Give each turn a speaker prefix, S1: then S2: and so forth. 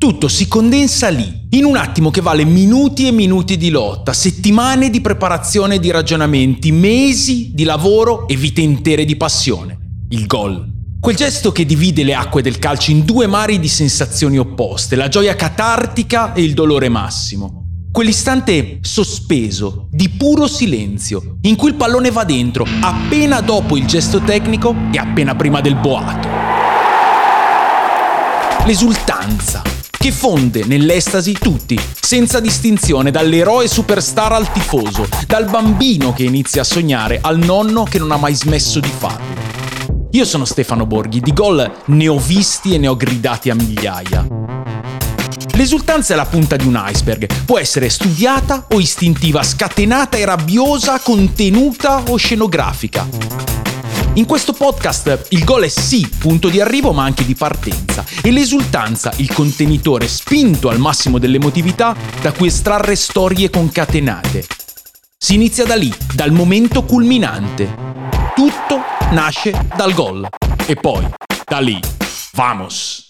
S1: Tutto si condensa lì, in un attimo che vale minuti e minuti di lotta, settimane di preparazione e di ragionamenti, mesi di lavoro e vite intere di passione. Il gol. Quel gesto che divide le acque del calcio in due mari di sensazioni opposte, la gioia catartica e il dolore massimo. Quell'istante sospeso, di puro silenzio, in cui il pallone va dentro appena dopo il gesto tecnico e appena prima del boato. L'esultanza, che fonde nell'estasi tutti, senza distinzione, dall'eroe superstar al tifoso, dal bambino che inizia a sognare al nonno che non ha mai smesso di farlo. Io sono Stefano Borghi, di gol ne ho visti e ne ho gridati a migliaia. L'esultanza è la punta di un iceberg, può essere studiata o istintiva, scatenata e rabbiosa, contenuta o scenografica. In questo podcast il gol è sì punto di arrivo ma anche di partenza e l'esultanza il contenitore spinto al massimo dell'emotività da cui estrarre storie concatenate. Si inizia da lì, dal momento culminante. Tutto nasce dal gol e poi da lì, vamos!